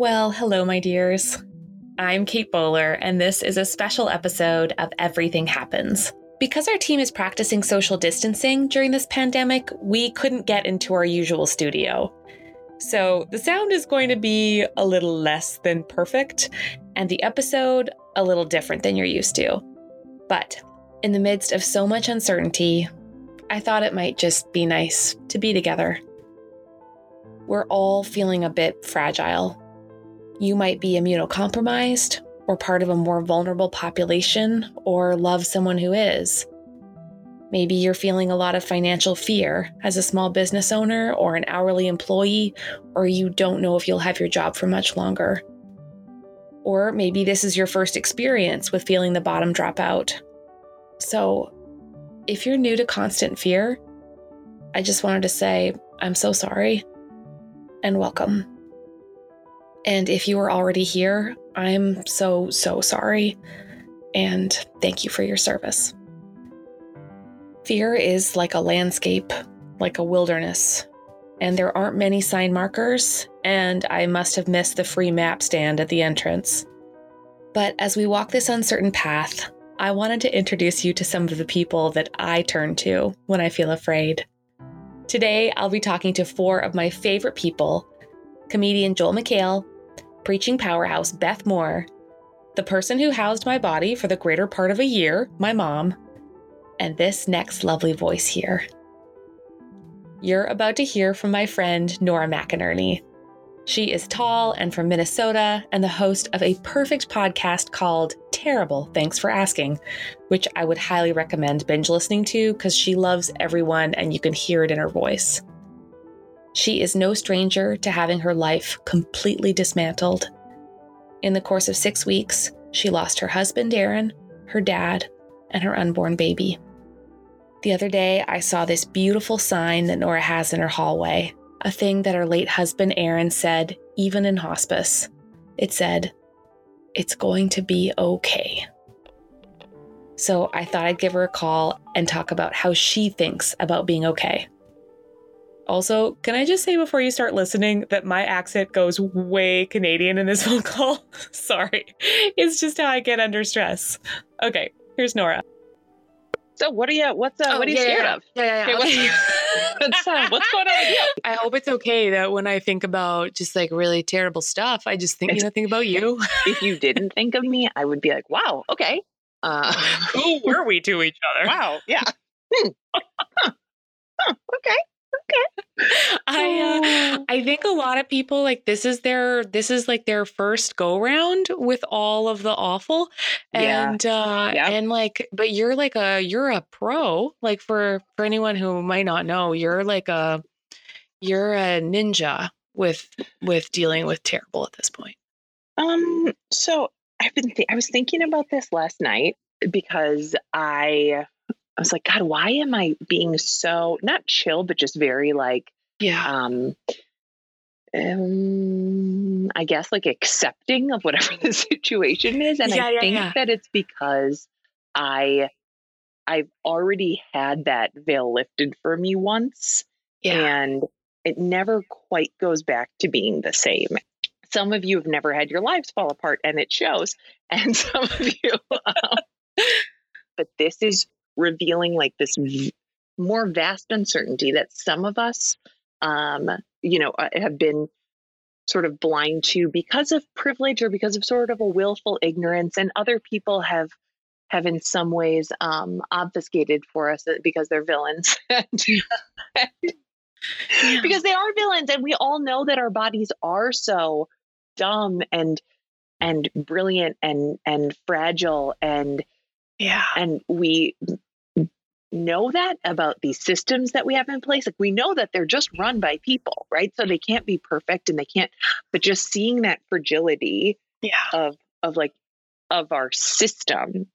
Well, hello, my dears. I'm Kate Bowler, and this is a special episode of Everything Happens. Because our team is practicing social distancing during this pandemic, we couldn't get into our usual studio. So the sound is going to be a little less than perfect, and the episode a little different than you're used to. But in the midst of so much uncertainty, I thought it might just be nice to be together. We're all feeling a bit fragile. You might be immunocompromised, or part of a more vulnerable population, or love someone who is. Maybe you're feeling a lot of financial fear as a small business owner or an hourly employee, or you don't know if you'll have your job for much longer. Or maybe this is your first experience with feeling the bottom drop out. So, if you're new to constant fear, I just wanted to say, I'm so sorry and welcome. And if you are already here, I'm so, so sorry. And thank you for your service. Fear is like a landscape, like a wilderness. And there aren't many sign markers, and I must have missed the free map stand at the entrance. But as we walk this uncertain path, I wanted to introduce you to some of the people that I turn to when I feel afraid. Today, I'll be talking to four of my favorite people comedian Joel McHale, preaching powerhouse Beth Moore, the person who housed my body for the greater part of a year, my mom, and this next lovely voice here. You're about to hear from my friend Nora McInerney. She is tall and from Minnesota and the host of a perfect podcast called Terrible Thanks for Asking, which I would highly recommend binge listening to because she loves everyone and you can hear it in her voice. She is no stranger to having her life completely dismantled. In the course of six weeks, she lost her husband, Aaron, her dad, and her unborn baby. The other day, I saw this beautiful sign that Nora has in her hallway, a thing that her late husband, Aaron, said even in hospice. It said, It's going to be okay. So I thought I'd give her a call and talk about how she thinks about being okay. Also, can I just say before you start listening that my accent goes way Canadian in this phone call? Sorry. It's just how I get under stress. Okay, here's Nora. So what are you what's uh, Oh, what are you yeah, scared yeah, of? Yeah, yeah, Okay, yeah. what's, what's, uh, what's going on with you? I hope it's okay that when I think about just like really terrible stuff, I just think, you know, think about you. If you didn't think of me, I would be like, wow, okay. Uh, Who were we to each other? wow, yeah. Hmm. Huh. Huh. Okay. I uh, I think a lot of people like this is their this is like their first go round with all of the awful Yeah. and uh Yeah. and like but you're like a you're a pro like for for anyone who might not know you're like a you're a ninja with with dealing with terrible at this point. Um, so I've been th- I was thinking about this last night because I I was like, God, why am I being so not chill, but just very like Yeah. um um I guess like accepting of whatever the situation is. And Yeah, I yeah, think yeah. that it's because I I've already had that veil lifted for me once and it never quite goes back to being the same. Some of you have never had your lives fall apart and it shows. And some of you, um, but this is revealing like this more vast uncertainty that some of us, um, you know, uh, have been sort of blind to because of privilege or because of sort of a willful ignorance. And other people have have in some ways um, obfuscated for us because they're villains. Yeah. because they are villains and we all know that our bodies are so dumb and and brilliant and and fragile and yeah. and we know that about these systems that we have in place like we know that they're just run by people right so they can't be perfect and they can't but just seeing that fragility Yeah. of of like of our system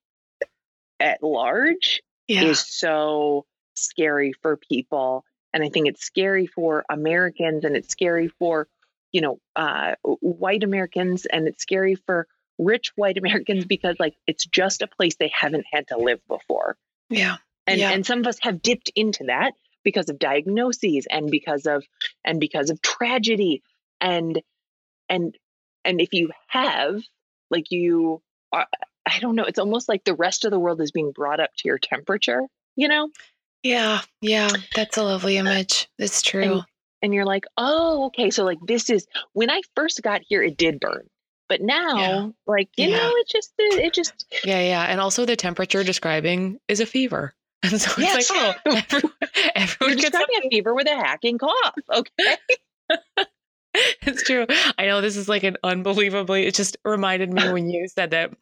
at large Yeah. is so scary for people and i think it's scary for americans and it's scary for you know uh, white americans and it's scary for rich white americans because like it's just a place they haven't had to live before Yeah. and Yeah. and some of us have dipped into that because of diagnoses and because of and because of tragedy and and and if you have, like you are, I don't know, it's almost like the rest of the world is being brought up to your temperature, you know? Yeah, yeah, that's a lovely uh, image. It's true. And, and you're like, oh, okay. So, like, this is when I first got here, it did burn. But now, yeah. like, you yeah. know, it just, it just. Yeah, yeah. And also, the temperature describing is a fever. And so it's like, oh, everyone, everyone gets a fever with a hacking cough. Okay. it's true. I know this is like an unbelievably, it just reminded me when you said that,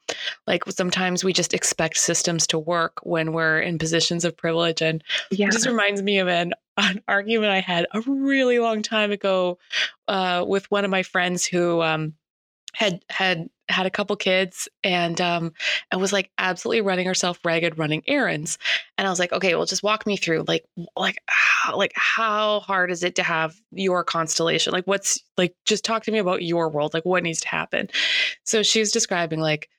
like sometimes we just expect systems to work when we're in positions of privilege. And yeah. it just reminds me of an, an argument I had a really long time ago uh, with one of my friends who um, had, had had a couple kids and um and was like absolutely running herself ragged running errands. And i was like okay well just walk me through like like how, like how hard is it to have your constellation? Like what's like just talk to me about your world like what needs to happen? So she was describing like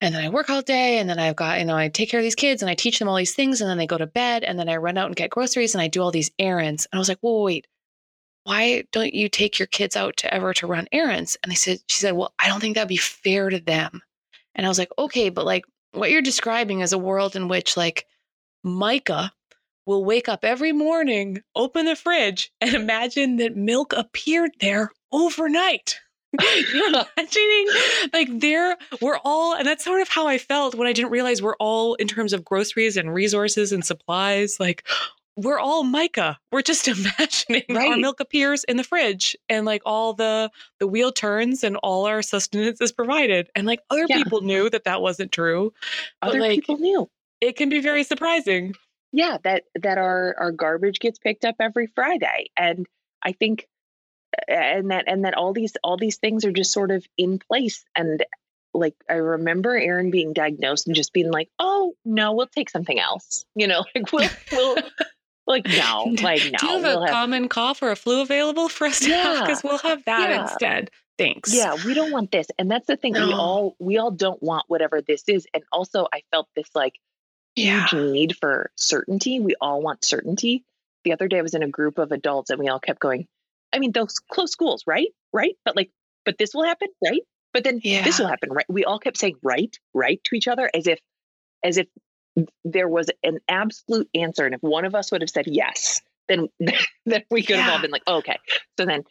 and then I work all day and then I've got, you know, I take care of these kids and I teach them all these things and then they go to bed and then I run out and get groceries and I do all these errands. And I was like, whoa, wait, why don't you take your kids out to ever to run errands? And they said, she said, well, I don't think that'd be fair to them. And I was like, okay, but like what you're describing is a world in which like Micah will wake up every morning, open the fridge, and imagine that milk appeared there overnight. Imagining like there we're all and that's sort of how I felt when I didn't realize we're all in terms of groceries and resources and supplies like we're all Micah. We're just imagining right. our milk appears in the fridge and like all the the wheel turns and all our sustenance is provided. And like other yeah. people knew that that wasn't true. Other like, people knew. It can be very surprising. Yeah, that that our our garbage gets picked up every Friday, and I think, and that and that all these all these things are just sort of in place. And like I remember Aaron being diagnosed and just being like, "Oh no, we'll take something else." You know, like we'll we'll like no, like no. Do you have we'll a have... common cough or a flu available for us to yeah. have? Because we'll have that yeah. instead. Thanks. Yeah, we don't want this, and that's the thing. No. We all we all don't want whatever this is, and also I felt this like huge yeah. need for certainty. We all want certainty. The other day I was in a group of adults, and we all kept going. I mean, those close schools, right? Right, but like, but this will happen, right? But then yeah. this will happen, right? We all kept saying right, right to each other, as if as if there was an absolute answer. And if one of us would have said yes, then then we could have all been like, oh, okay. So then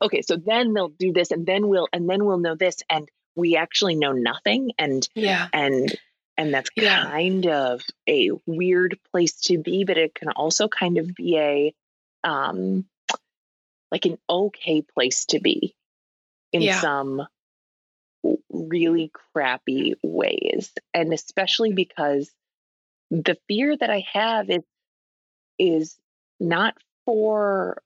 okay, so then they'll do this and then we'll and then we'll know this. And we actually know nothing. And yeah. And and that's yeah. kind of a weird place to be, but it can also kind of be a um like an okay place to be in yeah. some really crappy ways. And especially because the fear that I have is is not for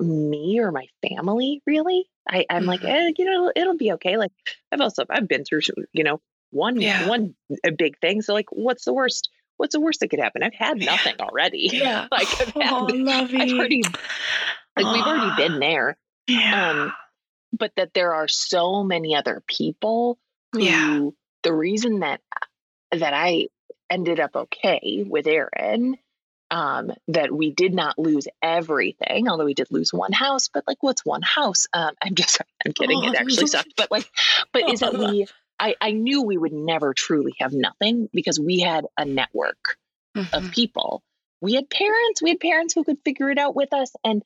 me or my family really. I, I'm mm-hmm. like, eh, you know, it'll be okay. Like I've also I've been through, you know, one yeah. one a big thing. So like, what's the worst? What's the worst that could happen? I've had nothing already. Yeah, like I've, had, oh, I've already like we've already been there. Yeah. Um, but that there are so many other people who yeah. the reason that that I ended up okay with Aaron. Um, that we did not lose everything, although we did lose one house. But like, what's one house? Um, I'm just, I'm kidding. Oh, it actually sucked. But like, but is that we? I, I knew we would never truly have nothing because we had a network mm-hmm. of people. We had parents. We had parents who could figure it out with us, and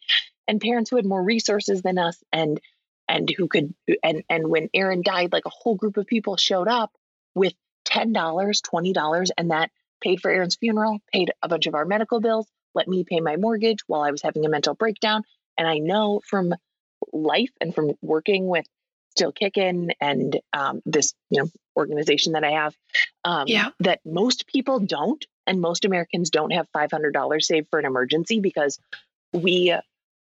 and parents who had more resources than us, and and who could and and when Aaron died, like a whole group of people showed up with $10, $20, and that paid for Aaron's funeral, paid a bunch of our medical bills, let me pay my mortgage while I was having a mental breakdown. And I know from life and from working with Still Kickin' and um, this you know organization that I have, um, yeah. that most people don't, and most Americans don't have five hundred dollars saved for an emergency because we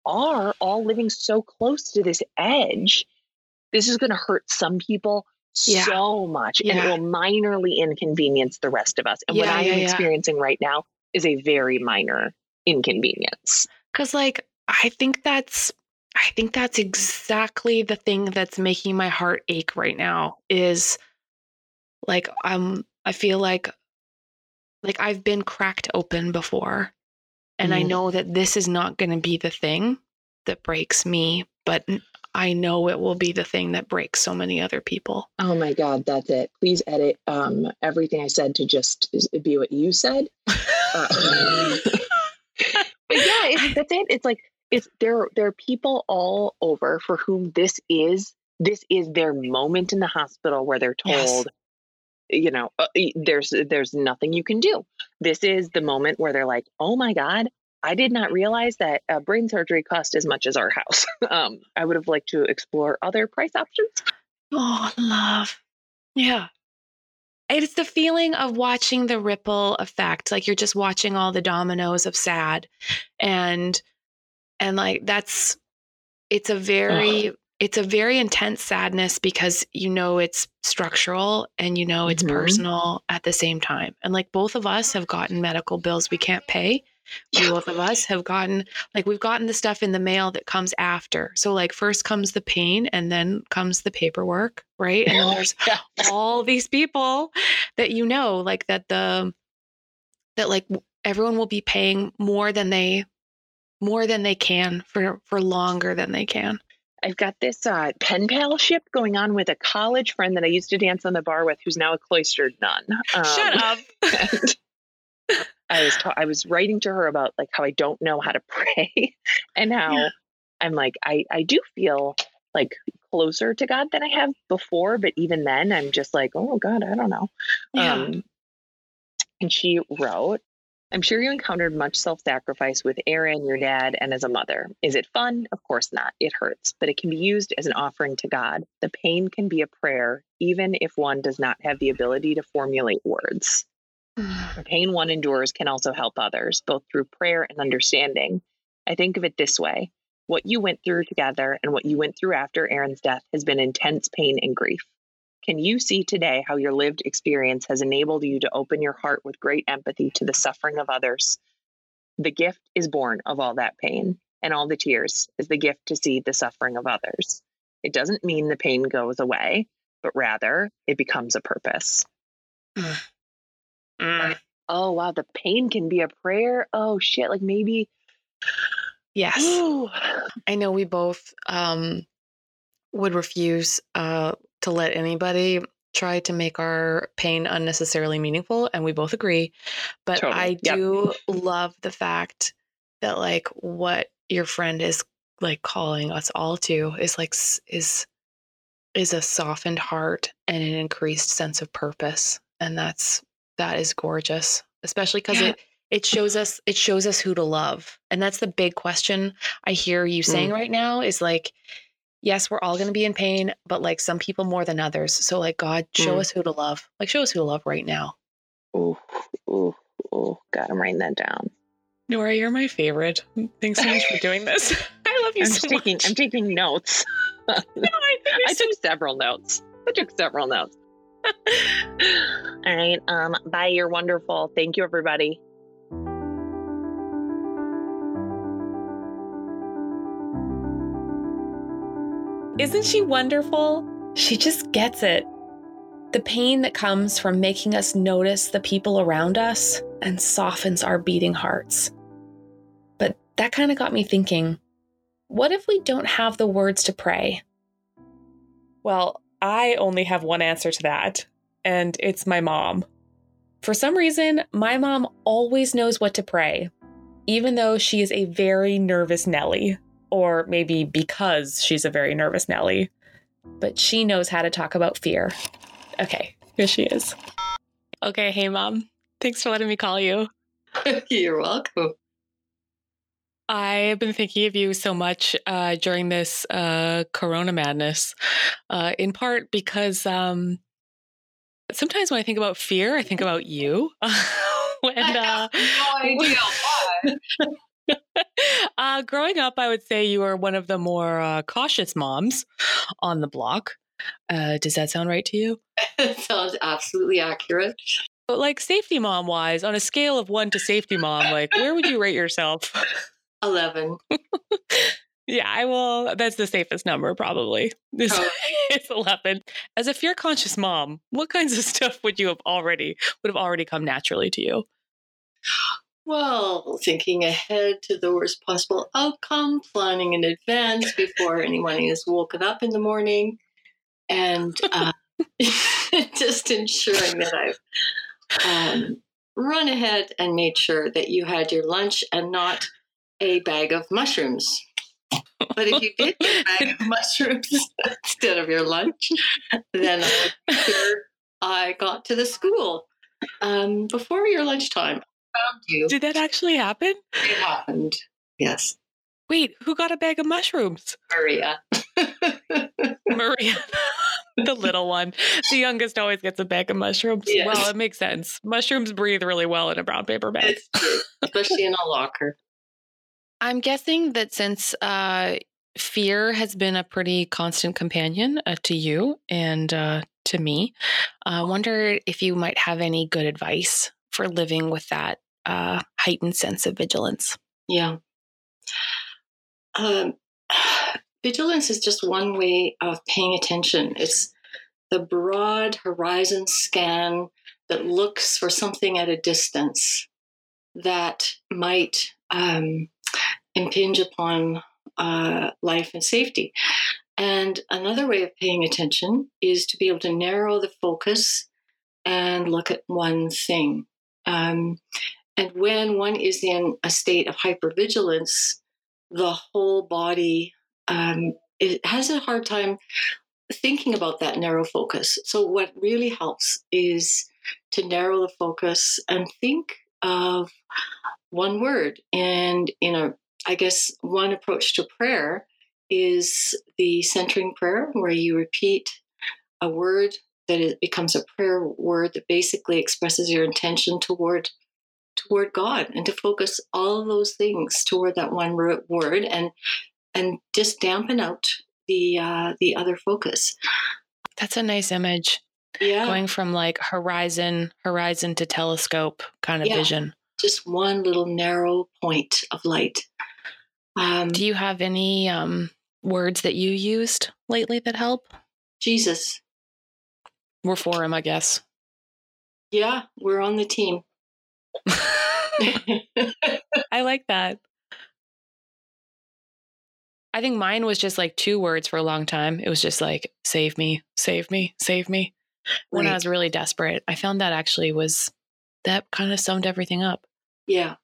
are all living so close to this edge. This is going to hurt some people yeah. so much yeah. and it will minorly inconvenience the rest of us. And yeah, what I am experiencing right now is a very minor inconvenience. Cause like I think that's I think that's exactly the thing that's making my heart ache right now is like I'm I feel like like I've been cracked open before and mm. I know that this is not going to be the thing that breaks me, but I know it will be the thing that breaks so many other people. Oh my God, that's it. Please edit um, everything I said to just be what you said. Uh, but yeah, it's, that's it. It's like it's there. There are people all over for whom this is this is their moment in the hospital where they're told, yes. you know, uh, there's there's nothing you can do. This is the moment where they're like, oh my god, I did not realize that uh, brain surgery cost as much as our house. um, I would have liked to explore other price options. Oh, love. Yeah. It's the feeling of watching the ripple effect. Like you're just watching all the dominoes of sad. And and like that's it's a very oh. it's a very intense sadness because you know it's structural and you know it's mm-hmm. personal at the same time. And like both of us have gotten medical bills we can't pay both of us have gotten like we've gotten the stuff in the mail that comes after. So like first comes the pain and then comes the paperwork, right? And then there's all these people that you know like that the that like everyone will be paying more than they more than they can for for longer than they can. I've got this uh, pen pal ship going on with a college friend that I used to dance on the bar with, who's now a cloistered nun. Um, Shut up. I was ta- I was writing to her about like how I don't know how to pray and how yeah. I'm like I I do feel like closer to God than I have before, but even then I'm just like, oh God, I don't know. Yeah. Um, and she wrote, I'm sure you encountered much self sacrifice with Aaron, your dad, and as a mother. Is it fun? Of course not. It hurts, but it can be used as an offering to God. The pain can be a prayer, even if one does not have the ability to formulate words. The pain one endures can also help others, both through prayer and understanding. I think of it this way what you went through together and what you went through after Aaron's death has been intense pain and grief. Can you see today how your lived experience has enabled you to open your heart with great empathy to the suffering of others? The gift is born of all that pain, and all the tears is the gift to see the suffering of others. It doesn't mean the pain goes away, but rather it becomes a purpose. Mm. oh wow, the pain can be a prayer. Oh shit, like maybe Yes. I know we both um would refuse uh to let anybody try to make our pain unnecessarily meaningful and we both agree. But totally. I do yep. love the fact that like what your friend is like calling us all to is like is is a softened heart and an increased sense of purpose and that's that is gorgeous, especially because yeah. it it shows us it shows us who to love, and that's the big question I hear you saying mm. right now is like, yes, we're all going to be in pain, but like some people more than others. So like God, show mm. us who to love. Like show us who to love right now. Oh, oh, oh! God, I'm writing that down. Nora, you're my favorite. Thanks so much for doing this. I love you I'm so taking, much. I'm taking notes. no, I, I took several notes. I took several notes. All right. Um, bye. You're wonderful. Thank you, everybody. Isn't she wonderful? She just gets it. The pain that comes from making us notice the people around us and softens our beating hearts. But that kind of got me thinking what if we don't have the words to pray? Well, I only have one answer to that, and it's my mom. For some reason, my mom always knows what to pray, even though she is a very nervous Nellie, or maybe because she's a very nervous Nellie. But she knows how to talk about fear. Okay, here she is. Okay, hey mom. Thanks for letting me call you. You're welcome. I've been thinking of you so much uh, during this uh, Corona madness, uh, in part because um, sometimes when I think about fear, I think about you. when, uh, no idea why. uh, growing up, I would say you were one of the more uh, cautious moms on the block. Uh, does that sound right to you? sounds absolutely accurate. But like safety mom wise, on a scale of one to safety mom, like where would you rate yourself? 11. yeah, I will. That's the safest number, probably. It's, oh. it's 11. As a fear conscious mom, what kinds of stuff would you have already, would have already come naturally to you? Well, thinking ahead to the worst possible outcome, planning in advance before anyone is woken up in the morning, and uh, just ensuring that I've um, run ahead and made sure that you had your lunch and not a bag of mushrooms. But if you did get a bag of mushrooms instead of your lunch, then I sure I got to the school um, before your lunchtime. Found you. Did that actually happen? It happened. Yes, Wait, who got a bag of mushrooms? Maria. Maria, the little one. The youngest always gets a bag of mushrooms. Yes. Well, it makes sense. Mushrooms breathe really well in a brown paper bag. Especially in a locker. I'm guessing that since uh, fear has been a pretty constant companion uh, to you and uh, to me, I wonder if you might have any good advice for living with that uh, heightened sense of vigilance. Yeah. Um, vigilance is just one way of paying attention. It's the broad horizon scan that looks for something at a distance that might um, impinge upon uh, life and safety. And another way of paying attention is to be able to narrow the focus and look at one thing. Um, and when one is in a state of hypervigilance, the whole body um, it has a hard time thinking about that narrow focus. So, what really helps is to narrow the focus and think of one word. And in a, I guess, one approach to prayer is the centering prayer, where you repeat a word that it becomes a prayer word that basically expresses your intention toward toward God and to focus all those things toward that one word and and just dampen out the uh, the other focus. That's a nice image. Yeah, Going from like horizon, horizon to telescope kind of Yeah. vision. Just one little narrow point of light. Um, Do you have any um, words that you used lately that help? Jesus, We're for him, I guess. yeah, we're on the team. I like that. I think mine was just like two words for a long time. It was just like, save me, save me, save me. When I was really desperate, I found that actually was, that kind of summed everything up. Yeah.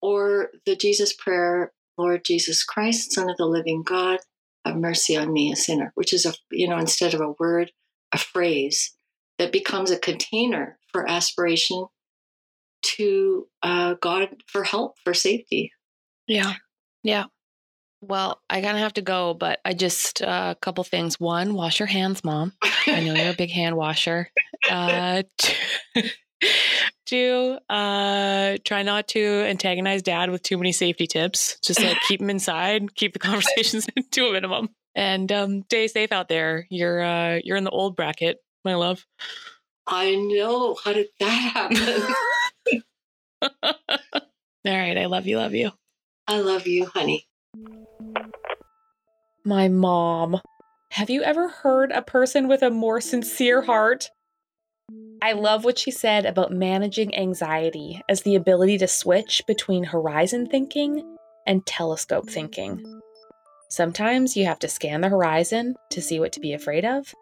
Or the Jesus prayer, Lord Jesus Christ, Son of the living God, have mercy on me, a sinner, which is a, you know, instead of a word, a phrase that becomes a container for aspiration to uh, God for help, for safety. Yeah. Yeah. Well, I kind of have to go, but I just, uh, a couple things. One, wash your hands, mom. I know you're a big hand washer. Uh, two, two, uh, try not to antagonize dad with too many safety tips. Just like keep him inside, keep the conversations to a minimum, and um, stay safe out there. You're uh, you're in the old bracket, my love. I know. How did that happen? All right, I love you, love you. I love you, honey. My mom. Have you ever heard a person with a more sincere heart? I love what she said about managing anxiety as the ability to switch between horizon thinking and telescope thinking. Sometimes you have to scan the horizon to see what to be afraid of,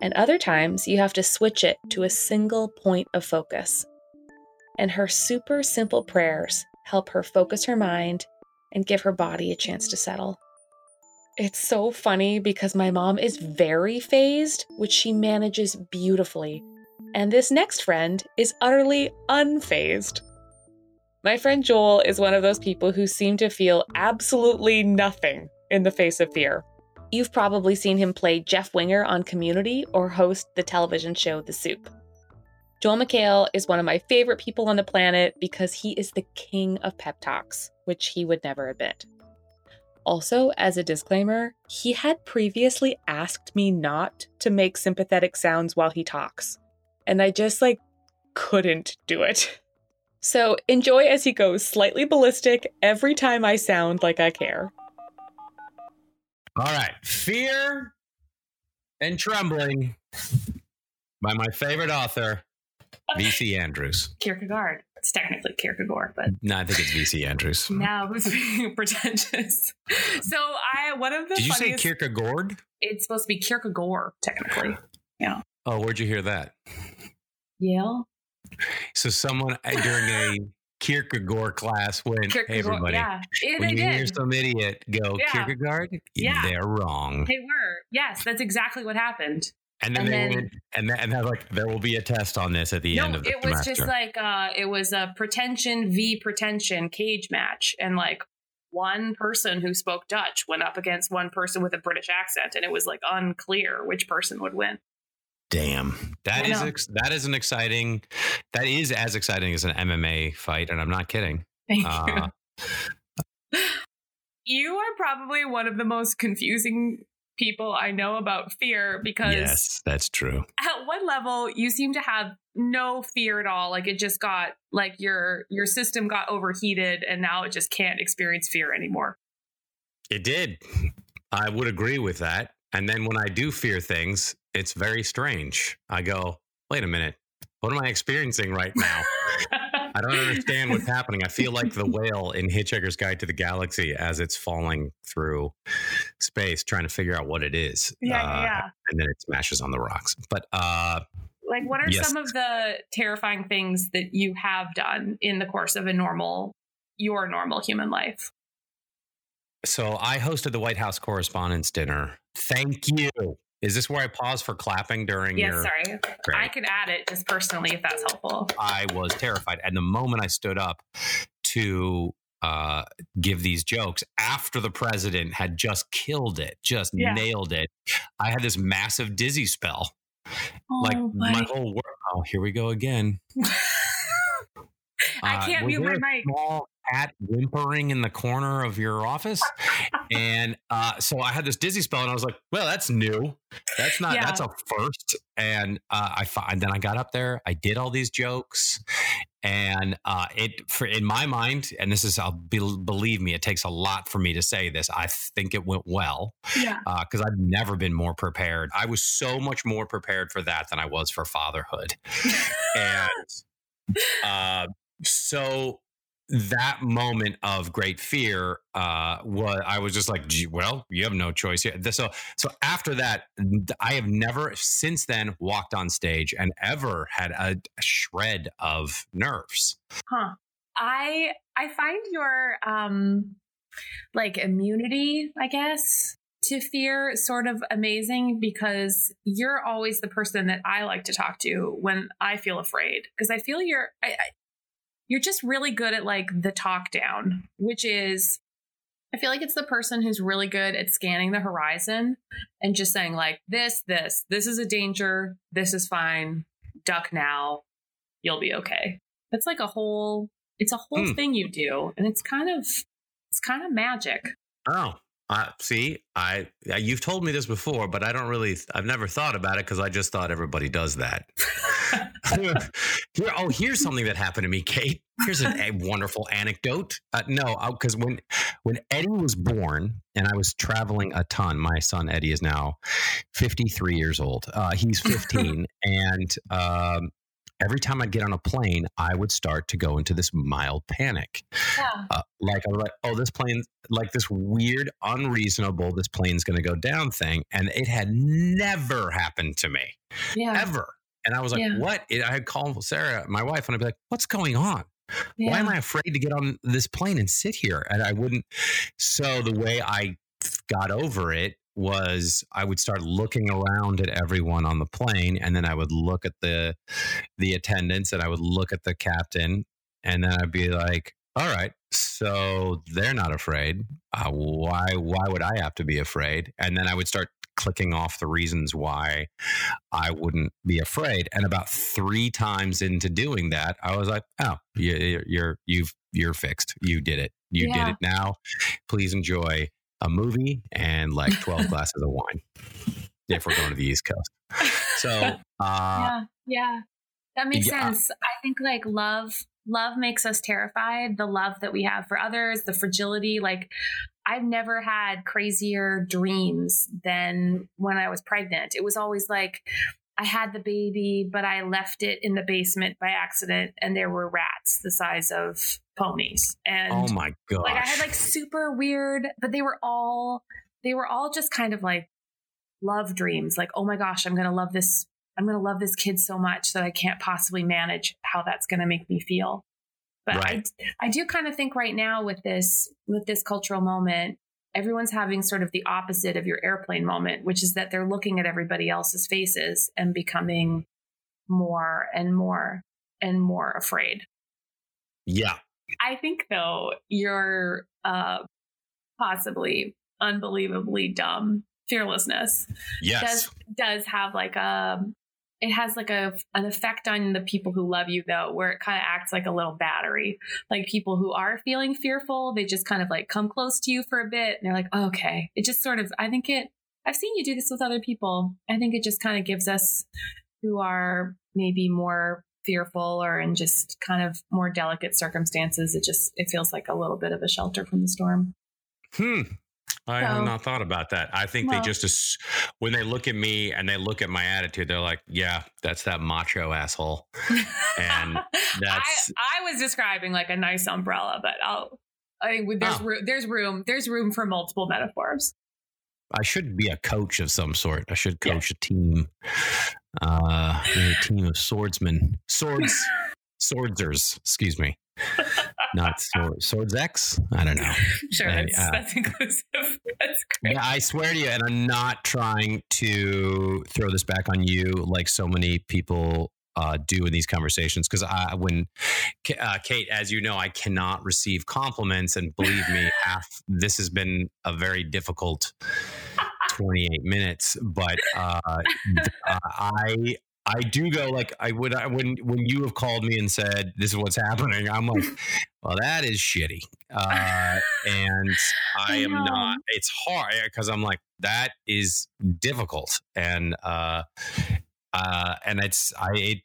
and other times you have to switch it to a single point of focus. And her super simple prayers help her focus her mind and give her body a chance to settle. It's so funny because my mom is very fazed, which she manages beautifully. And this next friend is utterly unfazed. My friend Joel is one of those people who seem to feel absolutely nothing in the face of fear. You've probably seen him play Jeff Winger on Community or host the television show The Soup. Joel McHale is one of my favorite people on the planet because he is the king of pep talks, which he would never admit. Also, as a disclaimer, he had previously asked me not to make sympathetic sounds while he talks. And I just like couldn't do it. So enjoy as he goes slightly ballistic every time I sound like I care. All right. Fear and Trembling by my favorite author, V.C. Andrews. Kierkegaard. It's technically Kierkegaard, but No, I think it's VC Andrews. now who's being pretentious? So I one of the Did you say. Kierkegaard? it's supposed to be Kierkegaard, technically. Yeah. Oh, where'd you hear that? Yale. So someone uh, during a Kierkegaard class went, "Hey, everybody, Yeah, Eh, when you hear some idiot go Yeah. Kierkegaard, Yeah. they're wrong." They were. Yes, that's exactly what happened. And then And they then- went, and and they're like, "There will be a test on this at the no, end of the class. it was semester." just like uh it was a pretension v pretension cage match and like one person who spoke Dutch went up against one person with a British accent and it was like unclear which person would win. Damn, that is ex- that is an exciting. That is as exciting as an MMA fight, and I'm not kidding. Thank Uh, you. You are probably one of the most confusing people I know about fear because yes, that's true. at one level you seem to have no fear at all like it just got like your your system got overheated and now it just can't experience fear anymore It did. I would agree with that. And then when I do fear things, it's very strange. I go, wait a minute, what am I experiencing right now? I don't understand what's happening. I feel like the whale in Hitchhiker's Guide to the Galaxy as it's falling through space, trying to figure out what it is. yeah Uh, yeah And then it smashes on the rocks. But uh, like what are Yes. some of the terrifying things that you have done in the course of a normal your normal human life so I hosted the White House Correspondents' Dinner. Thank you. Is this where I pause for clapping during yes your? sorry Great. i can add it just personally if that's helpful I was terrified. And the moment I stood up to uh, give these jokes after the president had just killed it, just Yeah. nailed it, I had this massive dizzy spell. like Oh, my my- whole world. Oh, here we go again. I Uh, can't was mute my mic. Small cat whimpering in the corner of your office, and uh, so I had this dizzy spell, and I was like, "Well, that's new. That's not. Yeah. That's a first. And uh, I and then I got up there. I did all these jokes, and uh, it for in my mind, and this is, I'll be, believe me, it takes a lot for me to say this. I think it went well yeah because I've never been more prepared. I was so much more prepared for that than I was for fatherhood. and uh, so that moment of great fear uh, was I was just like, well, you have no choice here. So so after that, I have never since then walked on stage and ever had a shred of nerves. Huh. I I find your um like immunity, I guess, to fear sort of amazing because you're always the person that I like to talk to when I feel afraid because I feel you're I, you're just really good at like the talk down, which is I feel like it's the person who's really good at scanning the horizon and just saying like this this this is a danger, this is fine, duck now, you'll be okay. It's like a whole it's a whole Hmm. thing you do and it's kind of it's kind of magic Oh, uh, see, I you've told me this before, but I don't really. I've never thought about it because I just thought everybody does that. Here, oh, here's something that happened to me, Kate. Here's an, a wonderful anecdote. Uh, no, because when when Eddie was born, and I was traveling a ton. My son Eddie is now 53 years old. Uh, he's 15, and um, every time I'd get on a plane, I would start to go into this mild panic yeah uh, like I was like, oh, this plane, like this weird, unreasonable, this plane's going to go down thing, and it had never happened to me yeah ever. And I was like, Yeah. what? It, I had called Sarah, my wife, and I'd be like, what's going on? yeah Why am I afraid to get on this plane and sit here? And I wouldn't. So the way I got over it was I would start looking around at everyone on the plane, and then I would look at the the attendants, and I would look at the captain, and then I'd be like, "All right, so they're not afraid. Uh, why? Why would I have to be afraid?" And then I would start clicking off the reasons why I wouldn't be afraid. And about three times into doing that, I was like, "Oh, you, you're you've you're fixed. You did it. You Yeah. did it. Now, please enjoy a movie and like twelve glasses of wine if we're going to the East Coast." So, uh, yeah yeah that makes yeah. sense i think like love love makes us terrified the love that we have for others the fragility like i've never had crazier dreams than when i was pregnant it was always like I had the baby, but I left it in the basement by accident, and there were rats the size of ponies. And oh my god! Like I had like super weird, but they were all they were all just kind of like love dreams. Like, oh my gosh, I'm gonna love this. I'm gonna love this kid so much that I can't possibly manage how that's gonna make me feel. But right. I, I do kind of think right now with this with this cultural moment, everyone's having sort of the opposite of your airplane moment, which is that they're looking at everybody else's faces and becoming more and more and more afraid. Yeah. I think though your uh possibly unbelievably dumb fearlessness yes. does does have like a it has like a an effect on the people who love you though where it kind of acts like a little battery. Like people who are feeling fearful they just kind of like come close to you for a bit and they're like oh, okay. It just sort of i think it i've seen you do this with other people. I think it just kind of gives us who are maybe more fearful or in just kind of more delicate circumstances. It just it feels like a little bit of a shelter from the storm. Hmm I so, have not thought about that. I think well, they just when they look at me and they look at my attitude, they're like, "Yeah, that's that macho asshole." And that's I, I was describing like a nice umbrella, but I'll I think there's oh. room, there's room there's room for multiple metaphors. I should be a coach of some sort. I should coach yeah. a team, uh, a team of swordsmen, swords, swordsers. Excuse me not sword, Swords X. I don't know. Sure, that's, uh, that's inclusive. That's great. Yeah, I swear to you, and I'm not trying to throw this back on you like so many people uh, do in these conversations because I, when uh, Kate, as you know, I cannot receive compliments, and believe me, half this has been a very difficult 28 minutes. But uh, I I do go like I would I when when you have called me and said this is what's happening. I'm like, well, that is shitty, uh, and I, I am not. It's hard because I'm like that is difficult, and uh, uh, and it's I. It,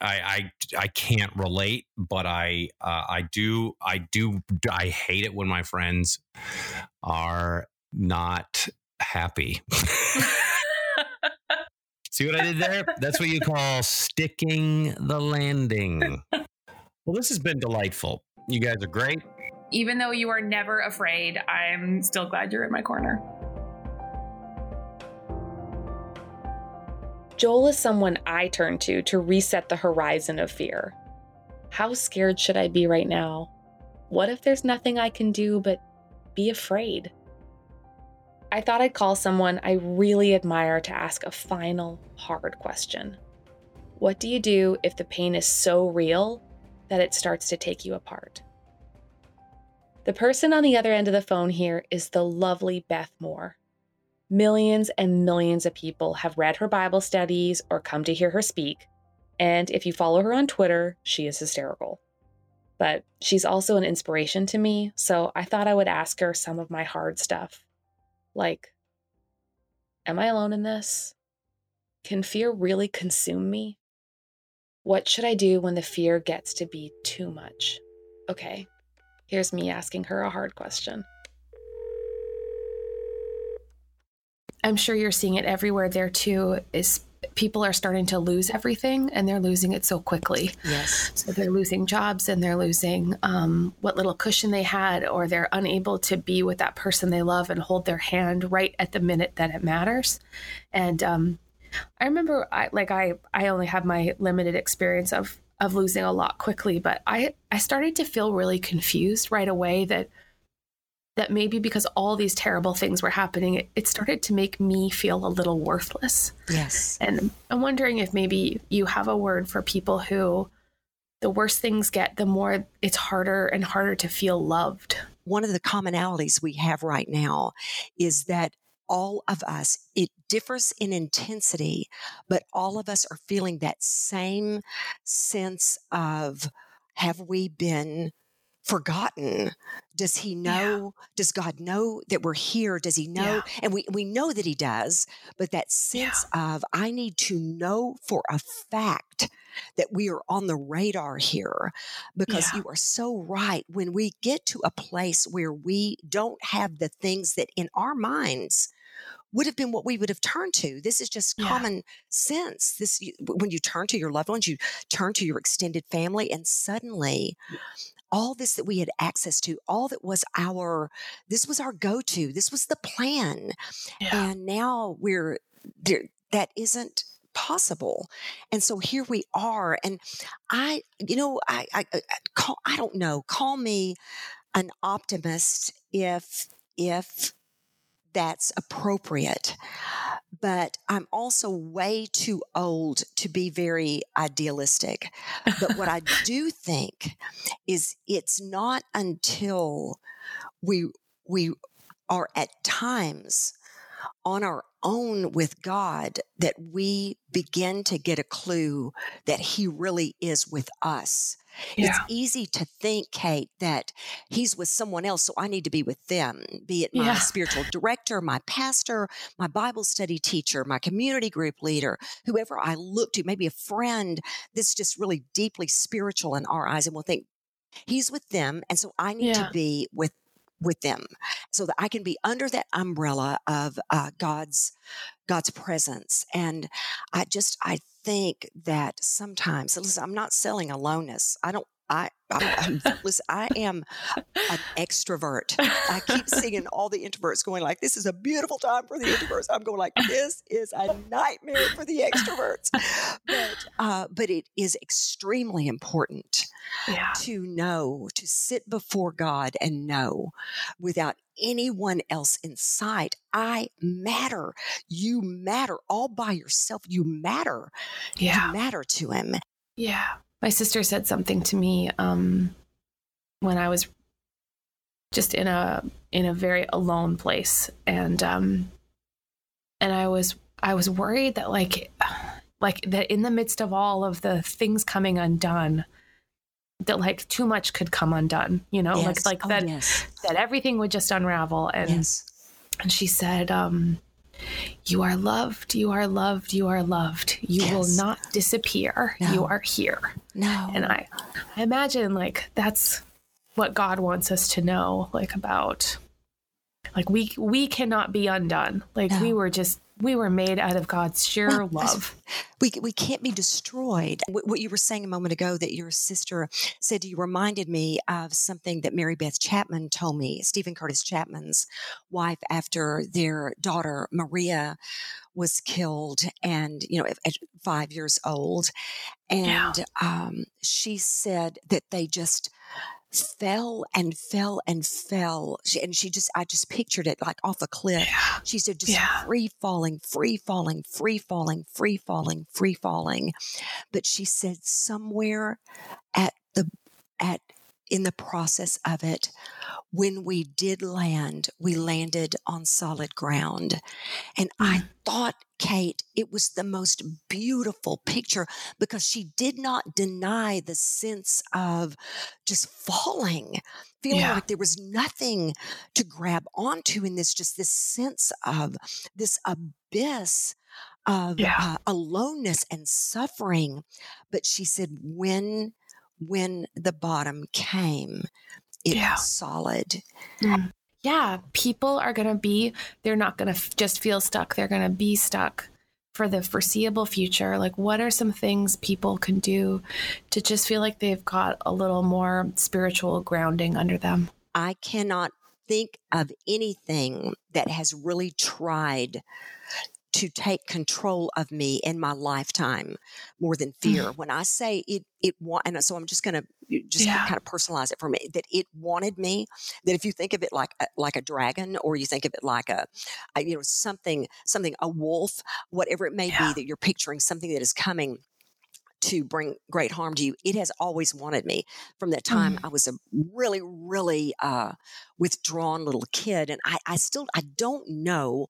I, I I can't relate, but I uh, I do I do I hate it when my friends are not happy. See what I did there? That's what you call sticking the landing. Well, this has been delightful. You guys are great. Even though you are never afraid, I'm still glad you're in my corner. Joel is someone I turn to to reset the horizon of fear. How scared should I be right now? What if there's nothing I can do but be afraid? I thought I'd call someone I really admire to ask a final, hard question. What do you do if the pain is so real that it starts to take you apart? The person on the other end of the phone here is the lovely Beth Moore. Millions and millions of people have read her Bible studies or come to hear her speak, and if you follow her on Twitter, she is hysterical. But she's also an inspiration to me, so I thought I would ask her some of my hard stuff like, am I alone in this? Can fear really consume me? What should I do when the fear gets to be too much? Okay, here's me asking her a hard question. I'm sure you're seeing it everywhere there too, is people are starting to lose everything and they're losing it so quickly. Yes. So they're losing jobs and they're losing um, what little cushion they had, or they're unable to be with that person they love and hold their hand right at the minute that it matters. And um, I remember, I, like I, I only have my limited experience of of losing a lot quickly, but I I started to feel really confused right away that that maybe because all these terrible things were happening, it, it, started to make me feel a little worthless. Yes. And I'm wondering if maybe you have a word for people who the worse things get, the more it's harder and harder to feel loved. One of the commonalities we have right now is that all of us, it differs in intensity, but all of us are feeling that same sense of have we been forgotten does he know yeah. does god know that we're here does he know yeah. and we we know that he does but that sense yeah. of i need to know for a fact that we are on the radar here because you are so right when we get to a place where we don't have the things that in our minds would have been what we would have turned to. This is just Yeah. common sense. This when you turn to your loved ones, you turn to your extended family, and suddenly all this that we had access to, all that was our, this was our go to, this was the plan. Yeah. And now we're there, that isn't possible. And so here we are. And I, you know, I, I, I call, I don't know, call me an optimist if, if that's appropriate. But I'm also way too old to be very idealistic. But what I do think is it's not until we we are at times on our own with God that we begin to get a clue that He really is with us. It's easy to think, Kate, that He's with someone else, so I need to be with them, be it my Yeah. spiritual director, my pastor, my Bible study teacher, my community group leader, whoever I look to, maybe a friend that's just really deeply spiritual in our eyes, and we'll think, He's with them, and so I need Yeah. to be with with them so that I can be under that umbrella of uh, God's God's presence. And I just I think that sometimes listen, I'm not selling aloneness. I don't. I, I listen. I am an extrovert. I keep seeing all the introverts going like, "This is a beautiful time for the introverts." I'm going like, "This is a nightmare for the extroverts." But uh, but it is extremely important Yeah. to know, to sit before God and know without anyone else in sight, I matter. You matter all by yourself. You matter. Yeah. You matter to Him. Yeah. My sister said something to me um, when I was just in a in a very alone place, and um, and I was I was worried that like like that in the midst of all of the things coming undone, that like too much could come undone. You know, Yes. like like Oh, that Yes. that everything would just unravel. And Yes. and she said, um, You are loved, you are loved, you are loved. You will not disappear. No. You are here. No. And I, I imagine like that's what God wants us to know, like about like we we cannot be undone. Like we were just we were made out of God's sheer Well, love. we we can't be destroyed. What, you were saying a moment ago that your sister said you reminded me of something that Mary Beth Chapman told me. Steven Curtis Chapman's wife, after their daughter Maria was killed, and you know, at, five years old, Yeah. and um, she said that they just fell and fell and fell She- and she just i just pictured it like off a cliff Yeah. she said just Yeah. free falling, free falling, free falling, free falling, free falling. But she said somewhere at the at in the process of it, when we did land, we landed on solid ground. And I thought, Kate, it was the most beautiful picture because she did not deny the sense of just falling, feeling Yeah. like there was nothing to grab onto in this, just this sense of this abyss of Yeah. uh, aloneness and suffering. But she said, when when the bottom came, it Yeah. was solid. Yeah, people are going to be they're not going to f- just feel stuck. They're going to be stuck for the foreseeable future. Like what are some things people can do to just feel like they've got a little more spiritual grounding under them? I cannot think of anything that has really tried to take control of me in my lifetime more than fear. Mm-hmm. When I say it, it wa- and so I'm just going to just Yeah. kind of personalize it for me that it wanted me. That if you think of it like a, like a dragon, or you think of it like a, a you know something something a wolf, whatever it may Yeah. be that you're picturing something that is coming to bring great harm to you. It has always wanted me from that time. I was a really, really uh, withdrawn little kid, and I, I still I don't know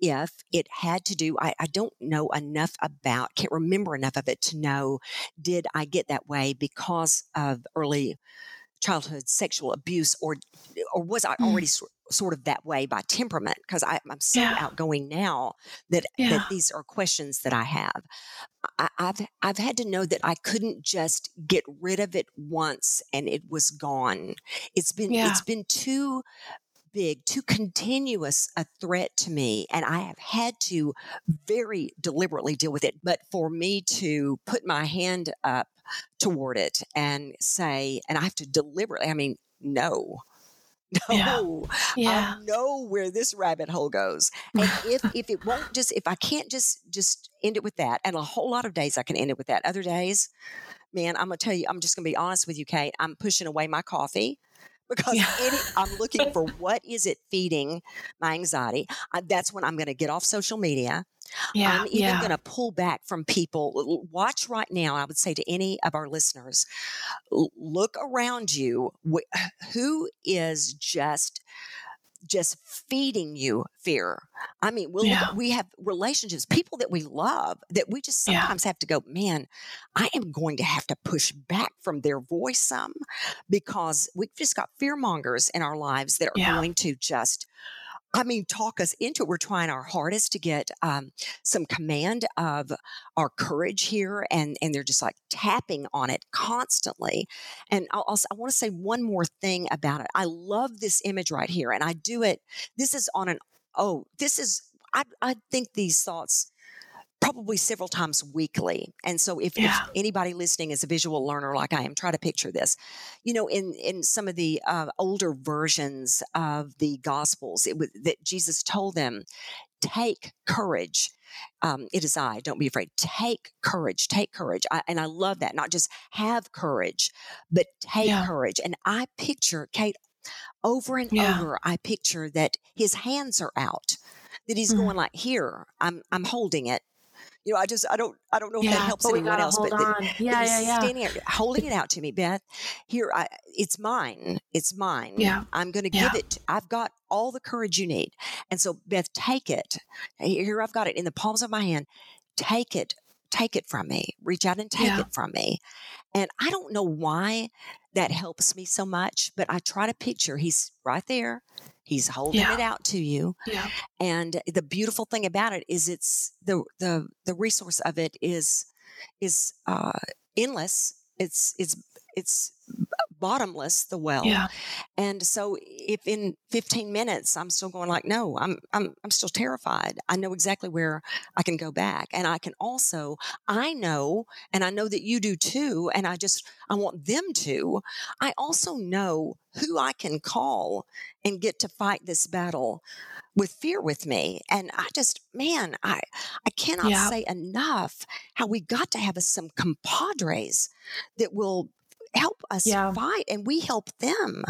if it had to do. I, I don't know enough about. Can't remember enough of it to know. Did I get that way because of early childhood sexual abuse, or or was I Mm. already sor- sort of that way by temperament? Because I'm so Yeah. outgoing now that Yeah. that these are questions that I have. I, I've I've had to know that I couldn't just get rid of it once and it was gone. It's been Yeah. it's been too big, too continuous a threat to me. And I have had to very deliberately deal with it. But for me to put my hand up toward it and say, and I have to deliberately, I mean, no. No, yeah. I know where this rabbit hole goes. And if if it won't just if I can't just just end it with that, and a whole lot of days I can end it with that. Other days, man, I'm gonna tell you, I'm just gonna be honest with you, Kate. I'm pushing away my coffee because yeah. any, I'm looking for what is it feeding my anxiety. I, that's when I'm going to get off social media. Yeah, I'm even yeah. going to pull back from people. Watch right now. I would say to any of our listeners, look around you. Who is just just feeding you fear. I mean, we'll, yeah. we have relationships, people that we love that we just sometimes yeah. have to go, man, I am going to have to push back from their voice some because we've just got fear mongers in our lives that are yeah. going to just I mean, talk us into it. We're trying our hardest to get um, some command of our courage here, and and they're just like tapping on it constantly. And I'll, I'll, i want to say one more thing about it. I love this image right here, and I do it. This is on an oh, this is I I think these thoughts probably several times weekly. And so if, yeah. if, anybody listening is a visual learner like I am, try to picture this. You know, in in some of the uh, older versions of the Gospels, it was that Jesus told them, "Take courage." Um, it is I. Don't be afraid. Take courage. Take courage. I, and I love that. Not just have courage, but take yeah. courage. And I picture Kate over and yeah. over. I picture that his hands are out that he's mm. going like here i'm i'm holding it you know, I just I don't I don't know if yeah, that helps anyone else, but the, yeah, yeah, yeah, standing here holding it out to me, Beth. Here, I it's mine. It's mine. Yeah, I'm going to give it. I've got all the courage you need, and so Beth, take it. Here, I've got it in the palms of my hand. Take it. Take it from me. Reach out and take yeah. it from me. And I don't know why that helps me so much, but I try to picture he's right there He's holding yeah. it out to you. Yeah. And the beautiful thing about it is it's the the the resource of it is is uh endless. It's it's it's bottomless the well yeah. and so if in 15 minutes i'm still going like no i'm i'm i'm still terrified i know exactly where i can go back and i can also i know and i know that you do too and i just i want them to i also know who i can call and get to fight this battle with fear with me and i just man i i cannot yeah. say enough how we got to have some compadres that will help us yeah. fight and we help them.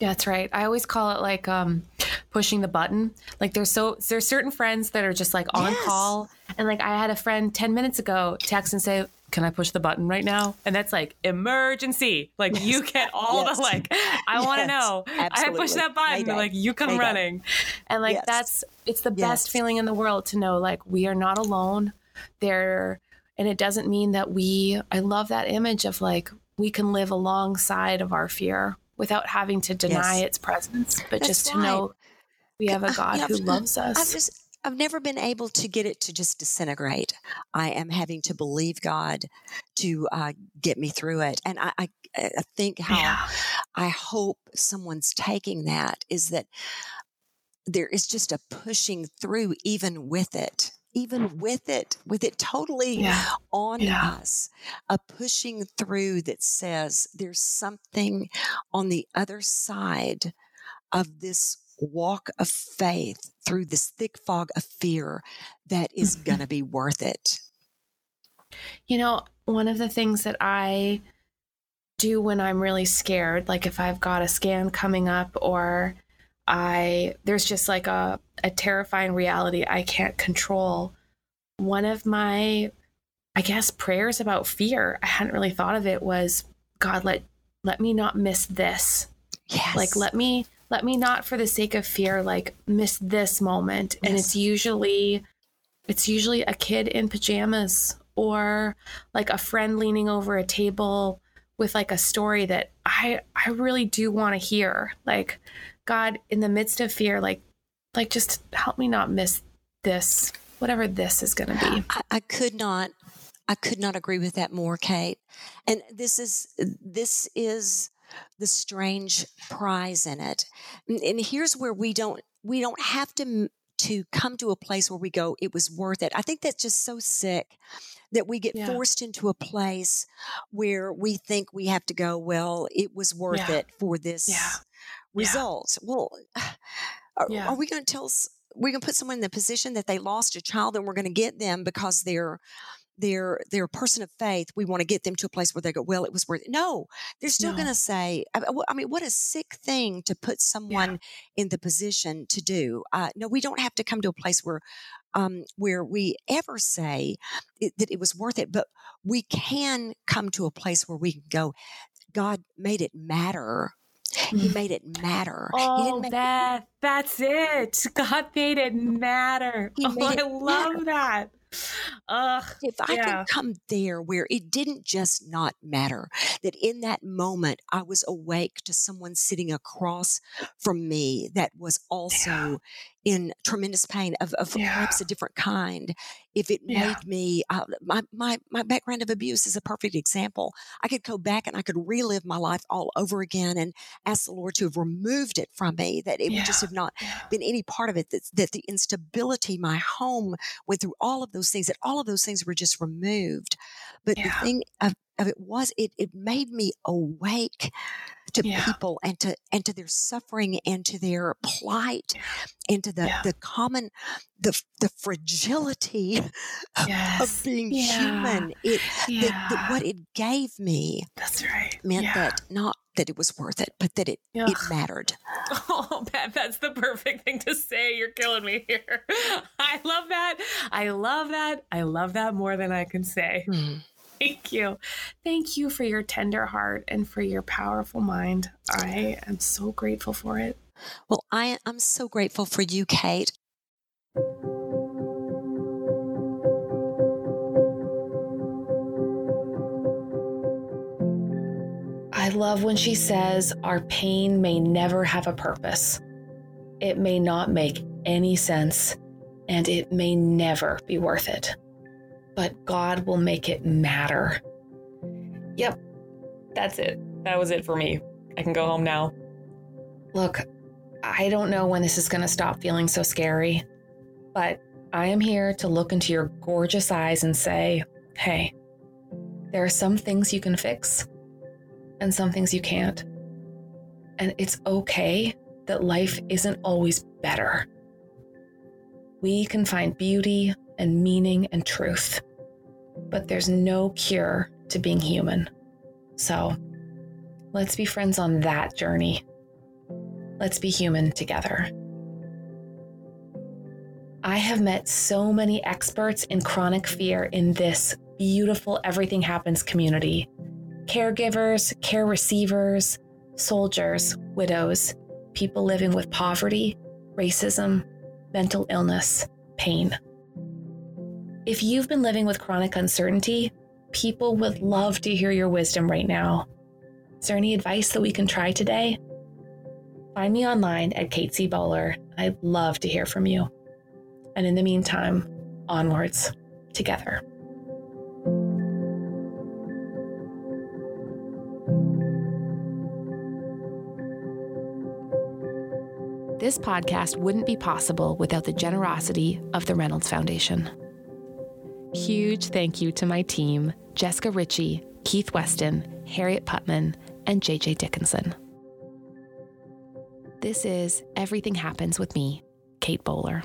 That's right. I always call it like um, pushing the button. Like there's so there's certain friends that are just like on yes. call, and like I had a friend ten minutes ago text and say, "Can I push the button right now?" And that's like emergency. Like yes. you get all yes. the like, I want to know. Absolutely. I push that button. Mayday. Like you come Mayday. running, and like that's it's the best feeling in the world to know like we are not alone. There, and it doesn't mean that we. I love that image of like we can live alongside of our fear without having to deny yes. its presence, but That's just to know we have a God who loves us. I've, just, I've never been able to get it to just disintegrate. I am having to believe God to uh, get me through it. And I, I, I think how yeah. I hope someone's taking that is that there is just a pushing through even with it even with it, with it totally yeah. on yeah. us, a pushing through that says there's something on the other side of this walk of faith through this thick fog of fear that is mm-hmm. going to be worth it. You know, one of the things that I do when I'm really scared, like if I've got a scan coming up or I there's just like a a terrifying reality I can't control. One of my I guess prayers about fear, I hadn't really thought of it was God let let me not miss this. Yes. Like let me let me not for the sake of fear like miss this moment. Yes. And it's usually it's usually a kid in pajamas or like a friend leaning over a table with like a story that I I really do want to hear. Like God, in the midst of fear, like, like just help me not miss this, whatever this is going to be. I, I could not, I could not agree with that more, Kate. And this is, this is the strange prize in it. And, and here's where we don't we don't have to to come to a place where we go, it was worth it. I think that's just so sick that we get yeah. forced into a place where we think we have to go, well, it was worth yeah. it for this yeah. Result. Well, are, are we going to tell, we're going to put someone in the position that they lost a child and we're going to get them because they're they're they're a person of faith we want to get them to a place where they go well it was worth it no they're still no. going to say I, mean what a sick thing to put someone yeah. in the position to do uh, no we don't have to come to a place where um, where we ever say it, that it was worth it but we can come to a place where we can go god made it matter he mm. made it matter. Oh, that, it- that's it. God made it matter. oh, I love matter. that. Ugh, if I yeah. can come there where it didn't just not matter, that in that moment I was awake to someone sitting across from me that was also in tremendous pain of, of yeah. perhaps a different kind. If it yeah. made me, uh, my, my, my background of abuse is a perfect example. I could go back and I could relive my life all over again and ask the Lord to have removed it from me, that it yeah. would just have not been any part of it, that, that the instability, my home went through all of those things, that all of those things were just removed. But the thing of, of it was, it, it made me awake to yeah. people and to and to their suffering and to their plight and to the yeah. the common the the fragility yes. of being human. It the, the, what it gave me that's right. meant that not that it was worth it but that it Ugh. it mattered. Oh Pat, that's the perfect thing to say. You're killing me here. I love that. I love that. I love that more than i can say. Mm. Thank you. Thank you for your tender heart and for your powerful mind. I am so grateful for it. Well, I, I'm so grateful for you, Kate. I love when she says, Our pain may never have a purpose. It may not make any sense, and it may never be worth it but God will make it matter. Yep, that's it. That was it for me. I can go home now. Look, I don't know when this is going to stop feeling so scary, but I am here to look into your gorgeous eyes and say, hey, there are some things you can fix and some things you can't. And it's okay that life isn't always better. We can find beauty and meaning and truth but there's no cure to being human. So let's be friends on that journey. Let's be human together. I have met so many experts in chronic fear in this beautiful Everything Happens community caregivers, care receivers, soldiers, widows, people living with poverty, racism, mental illness, pain. If you've been living with chronic uncertainty, people would love to hear your wisdom right now. Is there any advice that we can try today? Find me online at Kate C. Bowler. I'd love to hear from you. And in the meantime, onwards together. This podcast wouldn't be possible without the generosity of the Reynolds Foundation. Huge thank you to my team Jessica Ritchie, Keith Weston, Harriet Putman, and JJ Dickinson. This is Everything Happens with me, Kate Bowler.